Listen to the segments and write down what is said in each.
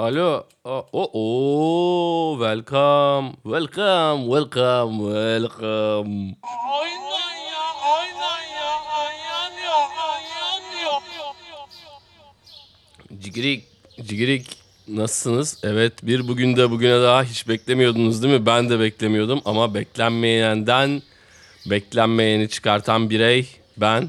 Alo. Oh, oh, welcome. Welcome, welcome, welcome. Aynen ya, aynen ya, aynen ya, aynen ya. Cigirik, cigirik. Nasılsınız? Evet, bir bugün de bugüne daha hiç beklemiyordunuz değil mi? Ben de beklemiyordum ama beklenmeyenden beklenmeyeni çıkartan birey ben.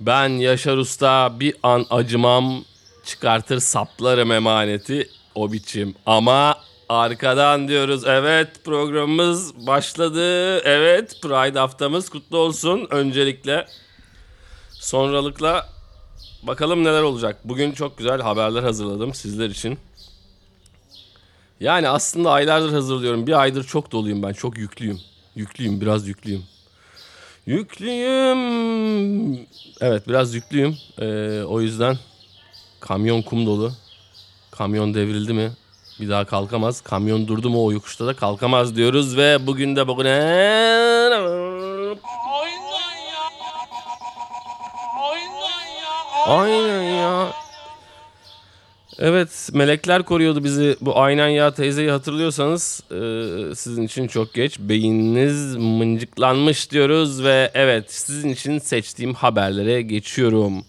Ben Yaşar Usta bir an acımam çıkartır saplarım emaneti o biçim. Ama arkadan diyoruz evet programımız başladı. Evet Pride haftamız kutlu olsun öncelikle. Sonralıkla bakalım neler olacak. Bugün çok güzel haberler hazırladım sizler için. Yani aslında aylardır hazırlıyorum. Bir aydır çok doluyum ben. Çok yüklüyüm. Yüklüyüm, biraz yüklüyüm. Yüklüyüm. Evet, biraz yüklüyüm. Ee, o yüzden kamyon kum dolu. Kamyon devrildi mi? Bir daha kalkamaz. Kamyon durdu mu o yokuşta da kalkamaz diyoruz ve bugün de ya. Aynen ya. Evet, melekler koruyordu bizi. Bu aynen ya teyzeyi hatırlıyorsanız e, sizin için çok geç. Beyniniz mıncıklanmış diyoruz ve evet sizin için seçtiğim haberlere geçiyorum.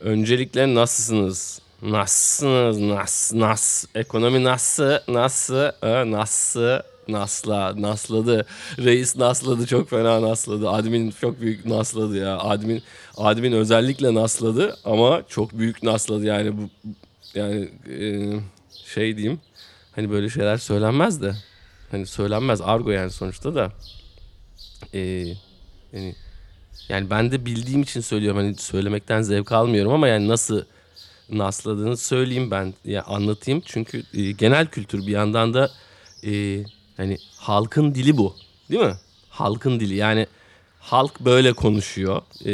Öncelikle nasılsınız? Nasılsınız? Nas, nas. Ekonomi nasıl? Nasıl? E, nasıl? Nasla, nasladı. Reis nasladı çok fena nasladı. Admin çok büyük nasladı ya. Admin admin özellikle nasladı ama çok büyük nasladı yani bu yani e, şey diyeyim. Hani böyle şeyler söylenmez de. Hani söylenmez argo yani sonuçta da. E, yani yani ben de bildiğim için söylüyorum. Hani söylemekten zevk almıyorum ama yani nasıl nasladığını söyleyeyim ben ya anlatayım. Çünkü e, genel kültür bir yandan da e, hani halkın dili bu. Değil mi? Halkın dili. Yani halk böyle konuşuyor. E,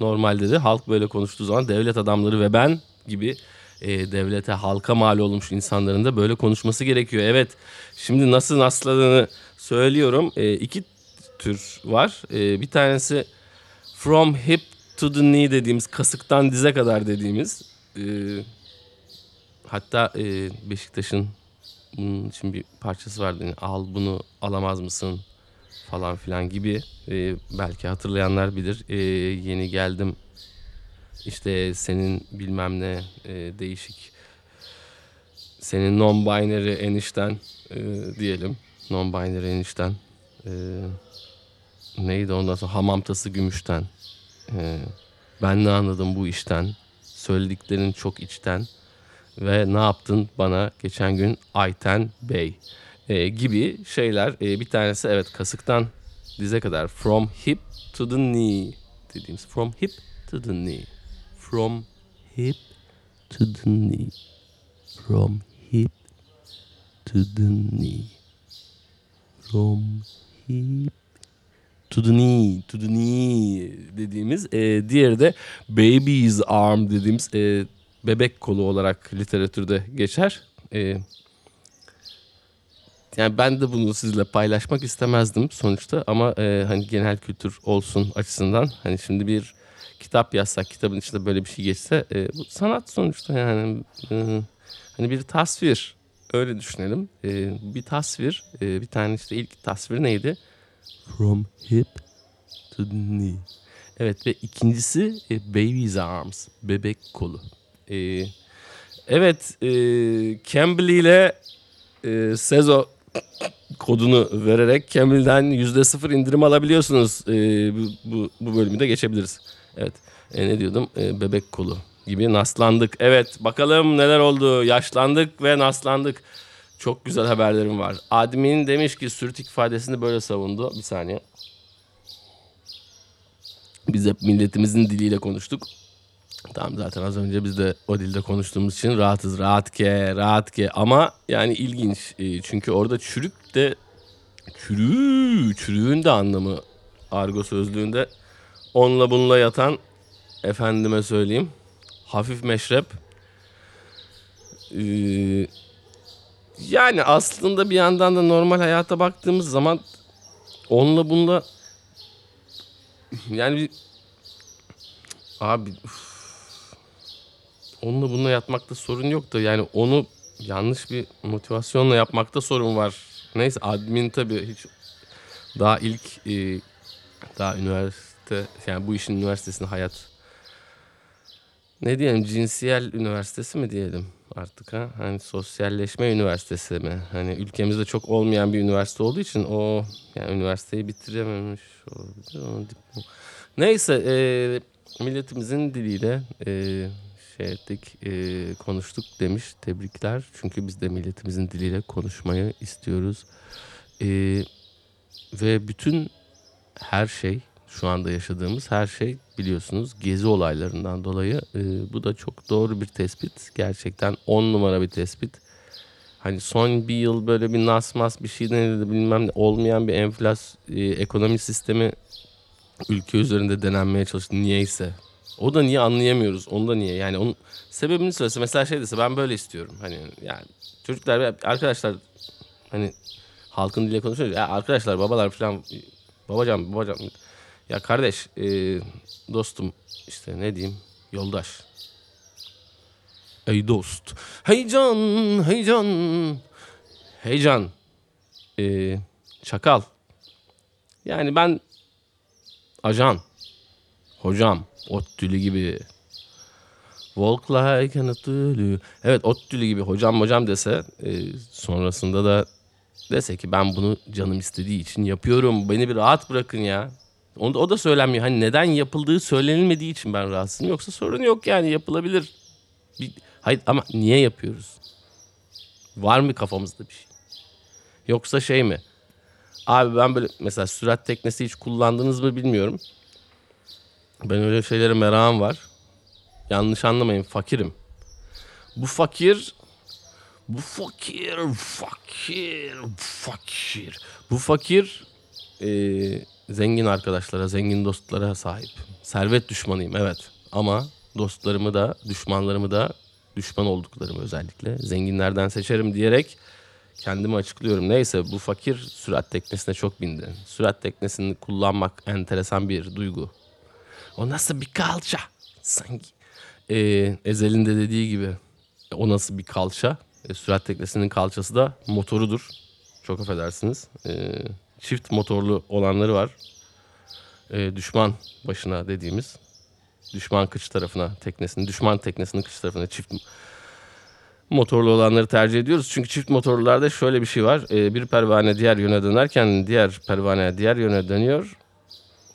normalde de halk böyle konuştuğu zaman devlet adamları ve ben gibi e, devlete halka mal olmuş insanların da böyle konuşması gerekiyor. Evet şimdi nasıl nasladığını söylüyorum. E, iki tür var. E, bir tanesi from hip to the knee dediğimiz kasıktan dize kadar dediğimiz. E, hatta e, Beşiktaş'ın bunun için bir parçası vardı. Yani, Al bunu alamaz mısın falan filan gibi. E, belki hatırlayanlar bilir. E, yeni geldim işte senin bilmem ne e, değişik senin non-binary enişten e, diyelim. Non-binary enişten e, neydi ondan sonra? Hamamtası gümüşten. E, ben ne anladım bu işten? Söylediklerin çok içten. Ve ne yaptın bana geçen gün Ayten Bey? E, gibi şeyler. E, bir tanesi evet kasıktan dize kadar. From hip to the knee dediğimiz. From hip to the knee. From hip to the knee. From hip to the knee. From hip to the knee, dediğimiz. E, diğeri de baby's arm dediğimiz e, bebek kolu olarak literatürde geçer. E, yani ben de bunu sizinle paylaşmak istemezdim sonuçta ama e, hani genel kültür olsun açısından hani şimdi bir kitap yazsak kitabın içinde böyle bir şey geçse e, bu sanat sonuçta yani e, hani bir tasvir öyle düşünelim e, bir tasvir e, bir tane işte ilk tasvir neydi from hip to knee evet ve ikincisi e, baby's arms bebek kolu e, evet e, Cambly ile e, Sezo kodunu vererek Cambly'den %0 indirim alabiliyorsunuz. E, bu, bu, bu bölümü de geçebiliriz. Evet. E, ne diyordum? E, bebek kolu gibi naslandık. Evet. Bakalım neler oldu. Yaşlandık ve naslandık. Çok güzel haberlerim var. Admin demiş ki sürtük ifadesini böyle savundu. Bir saniye. Biz hep milletimizin diliyle konuştuk. Tamam zaten az önce biz de o dilde konuştuğumuz için rahatız. Rahat ke, rahat ke. Ama yani ilginç. E, çünkü orada çürük de çürüğü, çürüğün de anlamı argo sözlüğünde onunla bununla yatan efendime söyleyeyim hafif meşrep. Ee, yani aslında bir yandan da normal hayata baktığımız zaman onunla bununla yani bir abi uf, onunla bununla yatmakta sorun yok da yani onu yanlış bir motivasyonla yapmakta sorun var. Neyse admin tabii hiç daha ilk e, daha üniversite yani bu işin üniversitesinde hayat ne diyelim cinsiyel üniversitesi mi diyelim artık ha? Hani sosyalleşme üniversitesi mi? Hani ülkemizde çok olmayan bir üniversite olduğu için o yani üniversiteyi bitirememiş olabilir diplom- neyse e, milletimizin diliyle e, şey ettik e, konuştuk demiş. Tebrikler. Çünkü biz de milletimizin diliyle konuşmayı istiyoruz. E, ve bütün her şey şu anda yaşadığımız her şey biliyorsunuz gezi olaylarından dolayı e, bu da çok doğru bir tespit. Gerçekten on numara bir tespit. Hani son bir yıl böyle bir nasmas bir şey denildi bilmem ne olmayan bir enflas e, ekonomi sistemi ülke üzerinde denenmeye çalıştı niyeyse. O da niye anlayamıyoruz. Onu da niye? Yani onun sebebini söylese mesela şey dese ben böyle istiyorum. Hani yani çocuklar arkadaşlar hani halkın diliyle konuşuyoruz. Ya arkadaşlar babalar falan babacan babacan ya kardeş e, dostum işte ne diyeyim yoldaş. Ey dost. Heyecan heyecan heyecan e, çakal. Yani ben ajan hocam ODTÜ'lü gibi Walk like an ODTÜ'lü. Evet ODTÜ'lü gibi hocam hocam dese e, sonrasında da dese ki ben bunu canım istediği için yapıyorum. Beni bir rahat bırakın ya. O da, o da söylenmiyor. Hani neden yapıldığı söylenilmediği için ben rahatsızım. Yoksa sorun yok yani yapılabilir. Bir, hayır ama niye yapıyoruz? Var mı kafamızda bir şey? Yoksa şey mi? Abi ben böyle mesela sürat teknesi hiç kullandınız mı bilmiyorum. Ben öyle şeylere merakım var. Yanlış anlamayın fakirim. Bu fakir bu fakir, fakir, fakir. Bu fakir e, zengin arkadaşlara, zengin dostlara sahip. Servet düşmanıyım evet. Ama dostlarımı da, düşmanlarımı da düşman olduklarımı özellikle zenginlerden seçerim diyerek kendimi açıklıyorum. Neyse bu fakir sürat teknesine çok bindi. Sürat teknesini kullanmak enteresan bir duygu. O nasıl bir kalça? Sanki e, Ezel'in de dediği gibi o nasıl bir kalça? E, sürat teknesinin kalçası da motorudur. Çok affedersiniz. E, çift motorlu olanları var. E, düşman başına dediğimiz. Düşman kıç tarafına teknesinin, düşman teknesinin kıç tarafına çift motorlu olanları tercih ediyoruz. Çünkü çift motorlularda şöyle bir şey var. E, bir pervane diğer yöne dönerken diğer pervane diğer yöne dönüyor.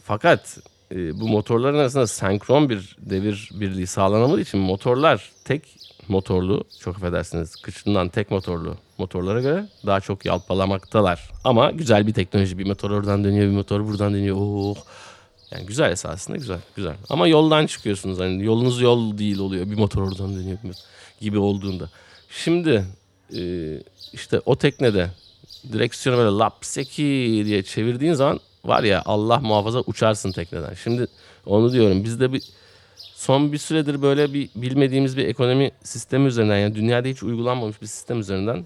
Fakat e, bu motorların arasında senkron bir devir birliği sağlanamadığı için motorlar tek motorlu çok affedersiniz kıçından tek motorlu motorlara göre daha çok yalpalamaktalar. Ama güzel bir teknoloji. Bir motor oradan dönüyor, bir motor buradan dönüyor. Oh. Yani güzel esasında güzel, güzel. Ama yoldan çıkıyorsunuz. Hani yolunuz yol değil oluyor. Bir motor oradan dönüyor bir motor gibi olduğunda. Şimdi e, işte o teknede direksiyonu böyle lapseki diye çevirdiğin zaman var ya Allah muhafaza uçarsın tekneden. Şimdi onu diyorum. Bizde bir son bir süredir böyle bir bilmediğimiz bir ekonomi sistemi üzerinden yani dünyada hiç uygulanmamış bir sistem üzerinden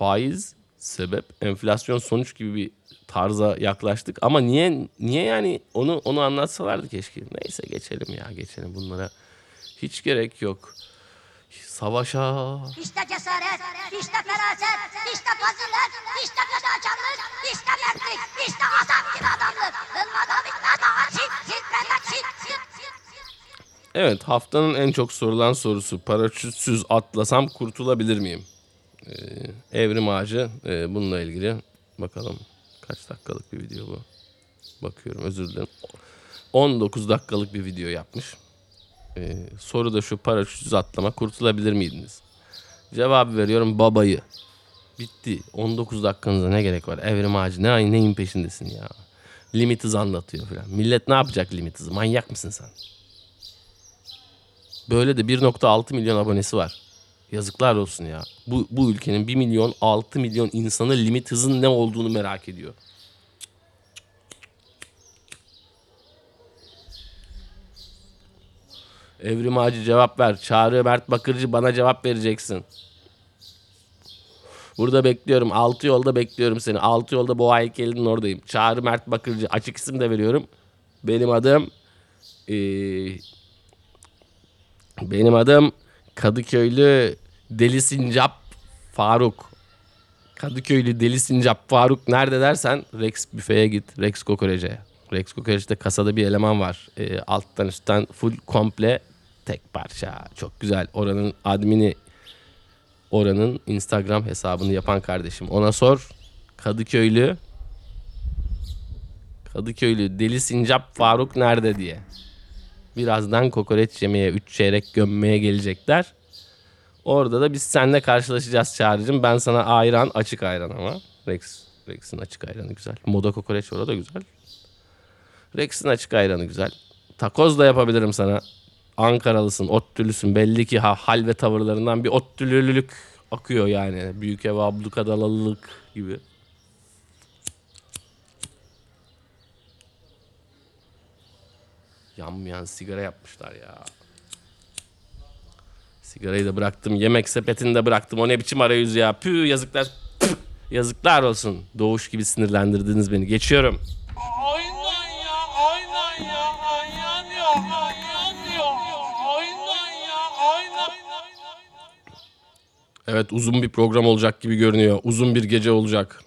faiz sebep enflasyon sonuç gibi bir tarza yaklaştık ama niye niye yani onu onu anlatsalardı keşke. Neyse geçelim ya geçelim bunlara hiç gerek yok. Savaşa İşte cesaret, işte feraset, işte fazilet, işte fedakarlık, işte mertlik, işte adam gibi adamlık. Hılmadan bitmeden çit, titreme çit, çit, çit. Evet haftanın en çok sorulan sorusu paraşütsüz atlasam kurtulabilir miyim? Ee, Evrim Ağacı e, bununla ilgili bakalım kaç dakikalık bir video bu. Bakıyorum özür dilerim. 19 dakikalık bir video yapmış. Ee, soru da şu paraşütsüz atlama kurtulabilir miydiniz? Cevabı veriyorum babayı. Bitti. 19 dakikanıza ne gerek var? Evrim Ağacı ne neyin peşindesin ya? Limit hız anlatıyor falan. Millet ne yapacak limit hızı? Manyak mısın sen? Böyle de 1.6 milyon abonesi var. Yazıklar olsun ya. Bu, bu ülkenin 1 milyon 6 milyon insanı limit hızın ne olduğunu merak ediyor. Evrim Ağacı cevap ver. Çağrı Mert Bakırcı bana cevap vereceksin. Burada bekliyorum. Altı yolda bekliyorum seni. Altı yolda boğa heykelinin oradayım. Çağrı Mert Bakırcı. Açık isim de veriyorum. Benim adım... Ee, benim adım Kadıköylü Deli Sincap Faruk. Kadıköylü Deli Sincap Faruk nerede dersen Rex büfeye git. Rex Kokoreç'e. Rex Kokoreç'te kasada bir eleman var. Ee, alttan üstten full komple tek parça. Çok güzel. Oranın admini oranın Instagram hesabını yapan kardeşim. Ona sor. Kadıköylü Kadıköylü Deli Sincap Faruk nerede diye. Birazdan kokoreç yemeye, üç çeyrek gömmeye gelecekler. Orada da biz seninle karşılaşacağız Çağrı'cığım. Ben sana ayran, açık ayran ama. Rex, Rex'in açık ayranı güzel. Moda kokoreç orada güzel. Rex'in açık ayranı güzel. Takoz da yapabilirim sana. Ankaralısın, ottülüsün. Belli ki ha, hal ve tavırlarından bir ottülülülük akıyor yani. Büyük ev ablukadalalılık gibi. Yanmayan sigara yapmışlar ya. Sigarayı da bıraktım. Yemek sepetini de bıraktım. O ne biçim arayüz ya. Pü yazıklar. Püh, yazıklar olsun. Doğuş gibi sinirlendirdiniz beni. Geçiyorum. Evet uzun bir program olacak gibi görünüyor. Uzun bir gece olacak.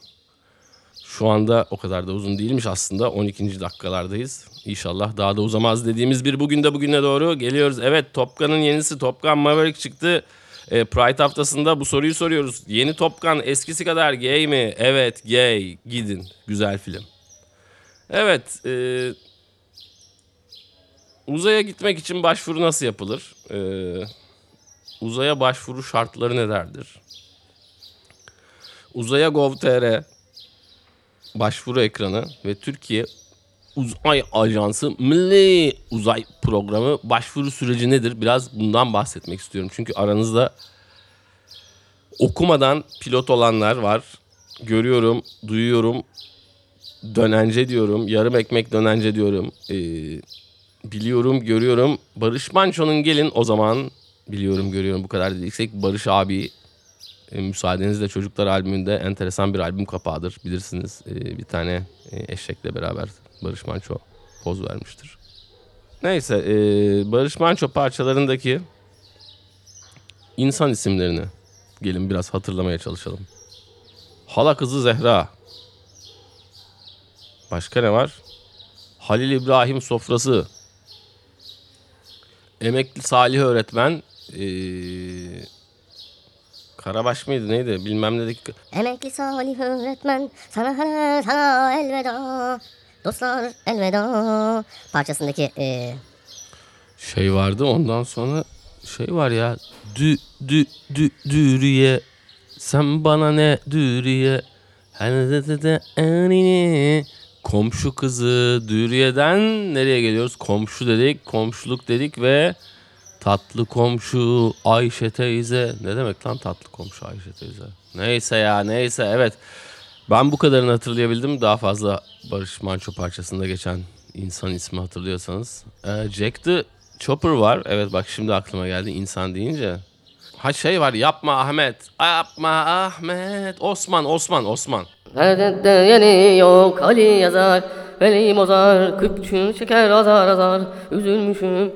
Şu anda o kadar da uzun değilmiş aslında. 12. dakikalardayız. İnşallah daha da uzamaz dediğimiz bir bugün de bugüne doğru geliyoruz. Evet Top Gun'ın yenisi Top Gun Maverick çıktı. E, Pride haftasında bu soruyu soruyoruz. Yeni Top Gun eskisi kadar gay mi? Evet gay. Gidin. Güzel film. Evet. E, uzaya gitmek için başvuru nasıl yapılır? E, uzaya başvuru şartları nelerdir? Uzaya Gov.tr başvuru ekranı ve Türkiye Uzay Ajansı Milli Uzay Programı başvuru süreci nedir? Biraz bundan bahsetmek istiyorum. Çünkü aranızda okumadan pilot olanlar var. Görüyorum, duyuyorum. Dönence diyorum, yarım ekmek dönence diyorum. Ee, biliyorum, görüyorum. Barış Manço'nun gelin o zaman biliyorum, görüyorum bu kadar dediysek Barış abi e, müsaadenizle Çocuklar albümünde enteresan bir albüm kapağıdır. Bilirsiniz e, bir tane e, eşekle beraber Barış Manço poz vermiştir. Neyse e, Barış Manço parçalarındaki insan isimlerini gelin biraz hatırlamaya çalışalım. Hala kızı Zehra. Başka ne var? Halil İbrahim sofrası. Emekli Salih öğretmen. Eee Karabaş mıydı neydi? Bilmem dedik. Emekli Salih öğretmen sana sana sana elveda. Dostlar elveda. Parçasındaki e, Şey vardı ondan sonra şey var ya dü dü dü dürüye sen bana ne dürüye? Hani de de de enini komşu kızı dürüyeden nereye geliyoruz? Komşu dedik komşuluk dedik ve tatlı komşu Ayşe teyze. Ne demek lan tatlı komşu Ayşe teyze? Neyse ya neyse evet. Ben bu kadarını hatırlayabildim. Daha fazla Barış Manço parçasında geçen insan ismi hatırlıyorsanız. Ee, Jack the Chopper var. Evet bak şimdi aklıma geldi insan deyince. Ha şey var yapma Ahmet yapma Ahmet. Osman Osman Osman. Nerede yeni yok Ali yazar Veli bozar Küpçü şeker azar azar Üzülmüşüm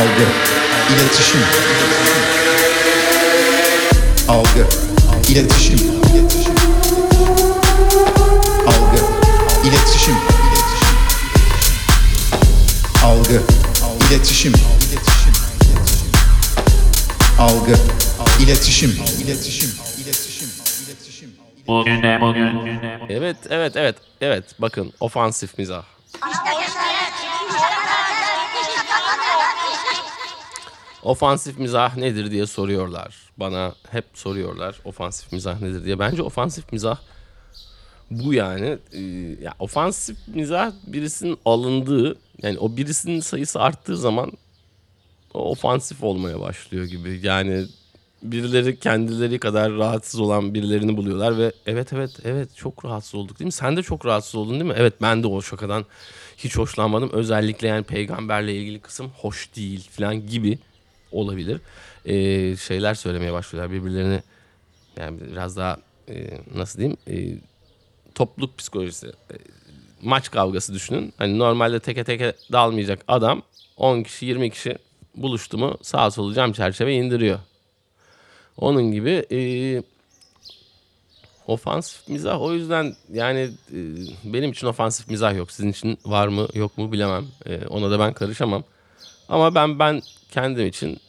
Algı, iletişim. Algı, iletişim. Algı, iletişim. Algı, iletişim. Algı, iletişim. İletişim. İletişim. İletişim. Bugün de bugün. evet evet evet evet bakın ofansif mizah İşte cesaret, işte feraset, işte kazanırlar, işte Ofansif mizah nedir diye soruyorlar. Bana hep soruyorlar ofansif mizah nedir diye. Bence ofansif mizah bu yani. Ee, ya ofansif mizah birisinin alındığı yani o birisinin sayısı arttığı zaman o ofansif olmaya başlıyor gibi. Yani birileri kendileri kadar rahatsız olan birilerini buluyorlar ve evet evet evet çok rahatsız olduk değil mi? Sen de çok rahatsız oldun değil mi? Evet ben de o şakadan hiç hoşlanmadım. Özellikle yani peygamberle ilgili kısım hoş değil falan gibi olabilir. Ee, şeyler söylemeye başlıyorlar birbirlerini yani biraz daha e, nasıl diyeyim e, topluluk psikolojisi e, maç kavgası düşünün. Hani normalde teke teke dalmayacak adam 10 kişi 20 kişi buluştu mu sağa solu cam çerçeve indiriyor. Onun gibi e, ofansif mizah o yüzden yani e, benim için ofansif mizah yok. Sizin için var mı yok mu bilemem. E, ona da ben karışamam. Ama ben ben kendim için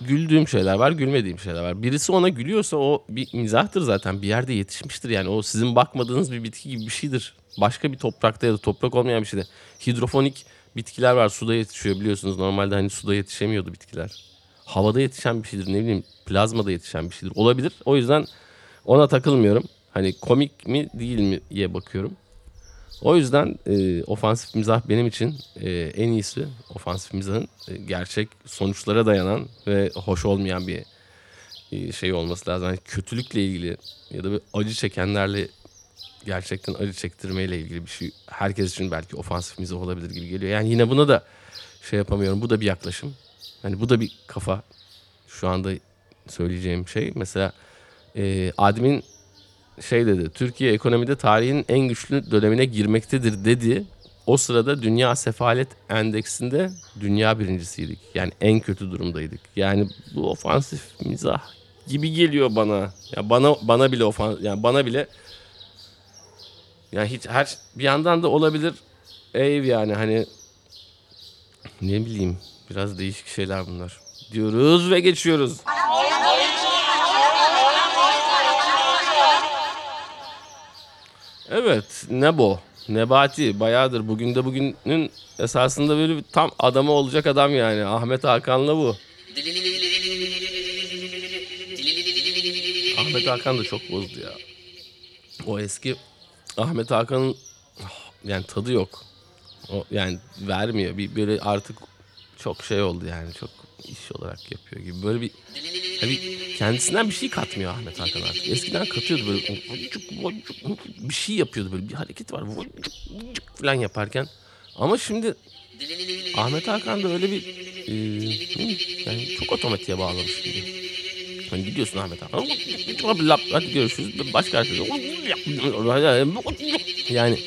güldüğüm şeyler var, gülmediğim şeyler var. Birisi ona gülüyorsa o bir mizahtır zaten. Bir yerde yetişmiştir yani. O sizin bakmadığınız bir bitki gibi bir şeydir. Başka bir toprakta ya da toprak olmayan bir şeyde. Hidrofonik bitkiler var. Suda yetişiyor biliyorsunuz. Normalde hani suda yetişemiyordu bitkiler. Havada yetişen bir şeydir. Ne bileyim plazmada yetişen bir şeydir. Olabilir. O yüzden ona takılmıyorum. Hani komik mi değil mi diye bakıyorum. O yüzden e, ofansif mizah benim için e, en iyisi. Ofansif mizahın e, gerçek sonuçlara dayanan ve hoş olmayan bir e, şey olması lazım. Yani kötülükle ilgili ya da bir acı çekenlerle gerçekten acı çektirmeyle ilgili bir şey. Herkes için belki ofansif mizah olabilir gibi geliyor. Yani yine buna da şey yapamıyorum. Bu da bir yaklaşım. Hani bu da bir kafa. Şu anda söyleyeceğim şey. Mesela e, Admin şey dedi. Türkiye ekonomide tarihin en güçlü dönemine girmektedir dedi. O sırada Dünya Sefalet Endeksinde dünya birincisiydik. Yani en kötü durumdaydık. Yani bu ofansif mizah gibi geliyor bana. Ya bana bana bile ofans yani bana bile yani hiç her bir yandan da olabilir. Ev yani hani ne bileyim biraz değişik şeyler bunlar. Diyoruz ve geçiyoruz. Evet, Nebo. Nebati bayağıdır. Bugün de bugünün esasında böyle bir tam adamı olacak adam yani. Ahmet Hakan'la bu. Ahmet Hakan da çok bozdu ya. O eski Ahmet Hakan'ın ah, yani tadı yok. O yani vermiyor. Bir böyle artık çok şey oldu yani. Çok iş olarak yapıyor gibi. Böyle bir Tabii kendisinden bir şey katmıyor Ahmet Hakan artık. Eskiden katıyordu böyle bir şey yapıyordu böyle bir hareket var falan yaparken. Ama şimdi Ahmet Hakan da öyle bir e, yani çok otomatiğe bağlamış gibi. Hani gidiyorsun Ahmet Hakan. Hadi görüşürüz. Başka arkadaş. Yani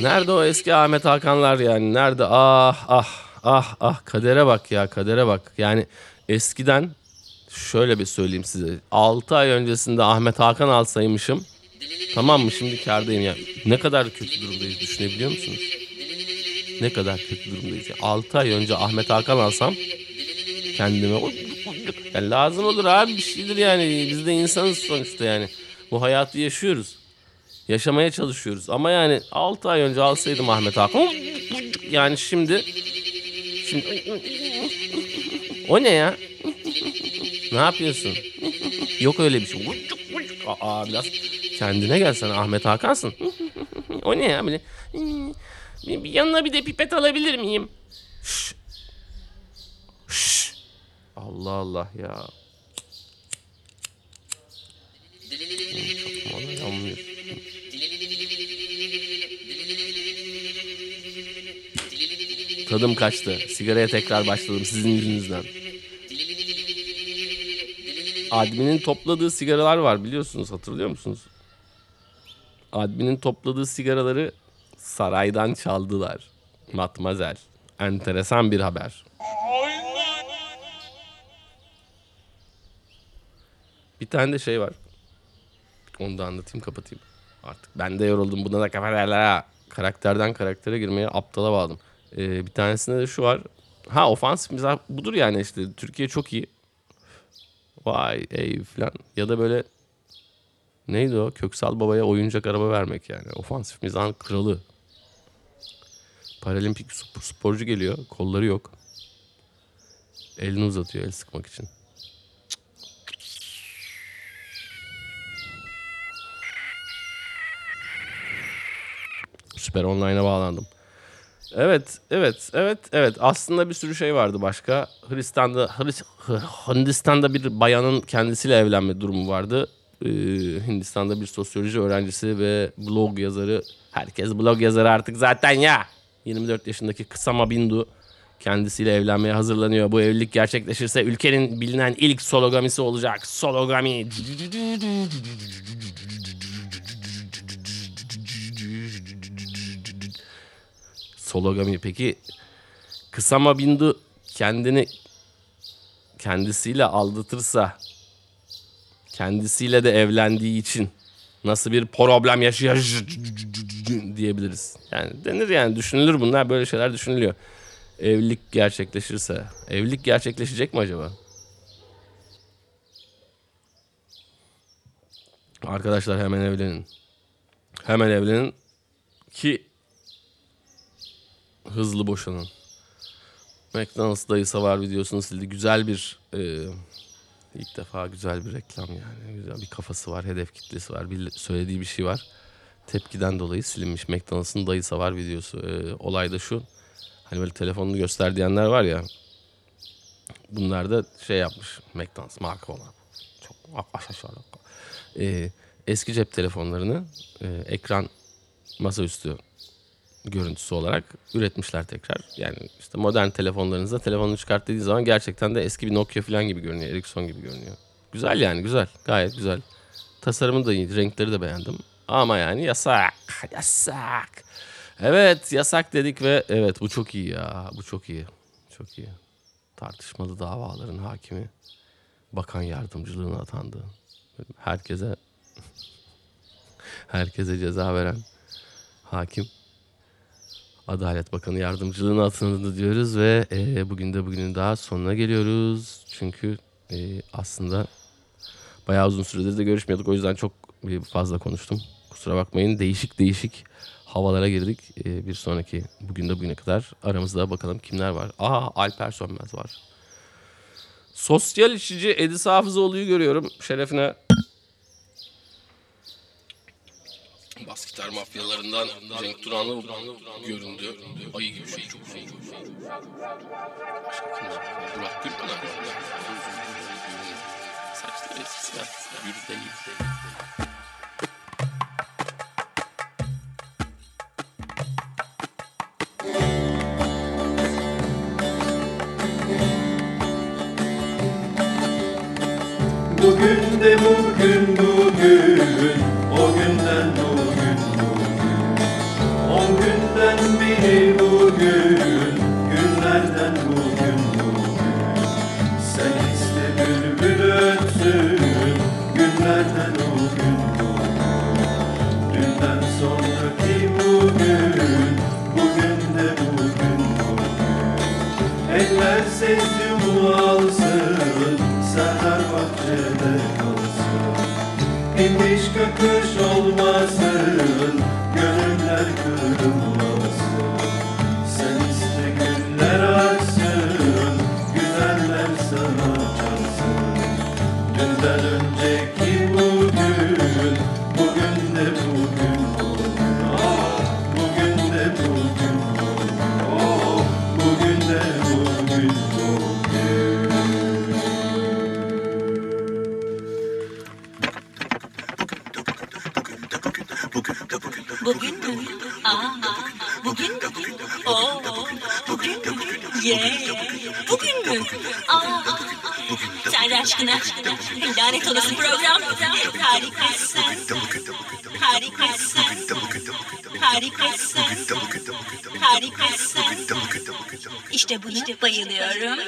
nerede o eski Ahmet Hakanlar yani? Nerede? Ah ah ah ah kadere bak ya kadere bak. Yani eskiden şöyle bir söyleyeyim size. 6 ay öncesinde Ahmet Hakan alsaymışım. Tamam mı şimdi kardayım ya. Ne kadar kötü durumdayız düşünebiliyor musunuz? Ne kadar kötü durumdayız ya. 6 ay önce Ahmet Hakan alsam kendime yani lazım olur abi bir şeydir yani. Biz de insanız sonuçta yani. Bu hayatı yaşıyoruz. Yaşamaya çalışıyoruz. Ama yani 6 ay önce alsaydım Ahmet Hakan yani şimdi şimdi o ne ya? Ne yapıyorsun? Yok öyle bir şey. Aa biraz kendine gelsene Ahmet Hakan'sın. o ne ya böyle? Yanına bir de pipet alabilir miyim? Şş. Şş. Allah Allah ya. Bana yanmıyor. Tadım kaçtı. Sigaraya tekrar başladım sizin yüzünüzden. Admin'in topladığı sigaralar var biliyorsunuz hatırlıyor musunuz? Admin'in topladığı sigaraları saraydan çaldılar. Matmazel. Enteresan bir haber. Bir tane de şey var. Onu da anlatayım kapatayım. Artık ben de yoruldum. Buna da kafa derler ha. Karakterden karaktere girmeye aptala bağladım. Ee, bir tanesinde de şu var. Ha ofansif mizah budur yani işte. Türkiye çok iyi. Vay ey falan. Ya da böyle neydi o? Köksal babaya oyuncak araba vermek yani. Ofansif mizahın kralı. Paralimpik spor- sporcu geliyor. Kolları yok. Elini uzatıyor el sıkmak için. Süper Online'a bağlandım. Evet, evet, evet, evet. Aslında bir sürü şey vardı başka. Hristiyan'da, Hris- Hı- Hindistan'da bir bayanın kendisiyle evlenme durumu vardı. Ee, Hindistan'da bir sosyoloji öğrencisi ve blog yazarı. Herkes blog yazarı artık zaten ya. 24 yaşındaki Kısama Bindu kendisiyle evlenmeye hazırlanıyor. Bu evlilik gerçekleşirse ülkenin bilinen ilk sologamisi olacak. Sologami. Sologami. Peki Kısama Bindu kendini kendisiyle aldatırsa kendisiyle de evlendiği için nasıl bir problem yaşıyor diyebiliriz. Yani denir yani düşünülür bunlar böyle şeyler düşünülüyor. Evlilik gerçekleşirse. Evlilik gerçekleşecek mi acaba? Arkadaşlar hemen evlenin. Hemen evlenin ki hızlı boşanın. McDonald's dayısı var videosunu sildi. Güzel bir e, ilk defa güzel bir reklam yani. Güzel bir kafası var, hedef kitlesi var, bir söylediği bir şey var. Tepkiden dolayı silinmiş McDonald's'ın dayısı var videosu. E, olay da şu. Hani böyle telefonunu göster diyenler var ya. Bunlar da şey yapmış. McDonald's marka olan. Çok aşağı. E, eski cep telefonlarını e, ekran masaüstü görüntüsü olarak üretmişler tekrar. Yani işte modern telefonlarınızda telefonunu çıkart dediği zaman gerçekten de eski bir Nokia falan gibi görünüyor. Ericsson gibi görünüyor. Güzel yani güzel. Gayet güzel. Tasarımı da iyi. Renkleri de beğendim. Ama yani yasak. Yasak. Evet yasak dedik ve evet bu çok iyi ya. Bu çok iyi. Çok iyi. Tartışmalı davaların hakimi. Bakan yardımcılığına atandı. Herkese herkese ceza veren hakim. Adalet Bakanı yardımcılığına atıldı diyoruz ve e, bugün de bugünün daha sonuna geliyoruz. Çünkü e, aslında bayağı uzun süredir de görüşmüyorduk. O yüzden çok e, fazla konuştum. Kusura bakmayın. Değişik değişik havalara girdik. E, bir sonraki bugün de bugüne kadar aramızda bakalım kimler var. Aa Alper Sönmez var. Sosyal işçi Edis Hafızoğlu'yu görüyorum. Şerefine Bas gitar mafyalarından Cenk Turanlı göründü. Ayı gibi şey çok şey. Burak Gürpınar. Saçları eskisinden gür değil. Bugün de bugün bugün Lanet olası program. Harikasın. Harikasın. Harikasın. Harikasın. İşte buna bayılıyorum.